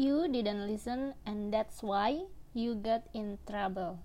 You didn't listen and that's why you got in trouble.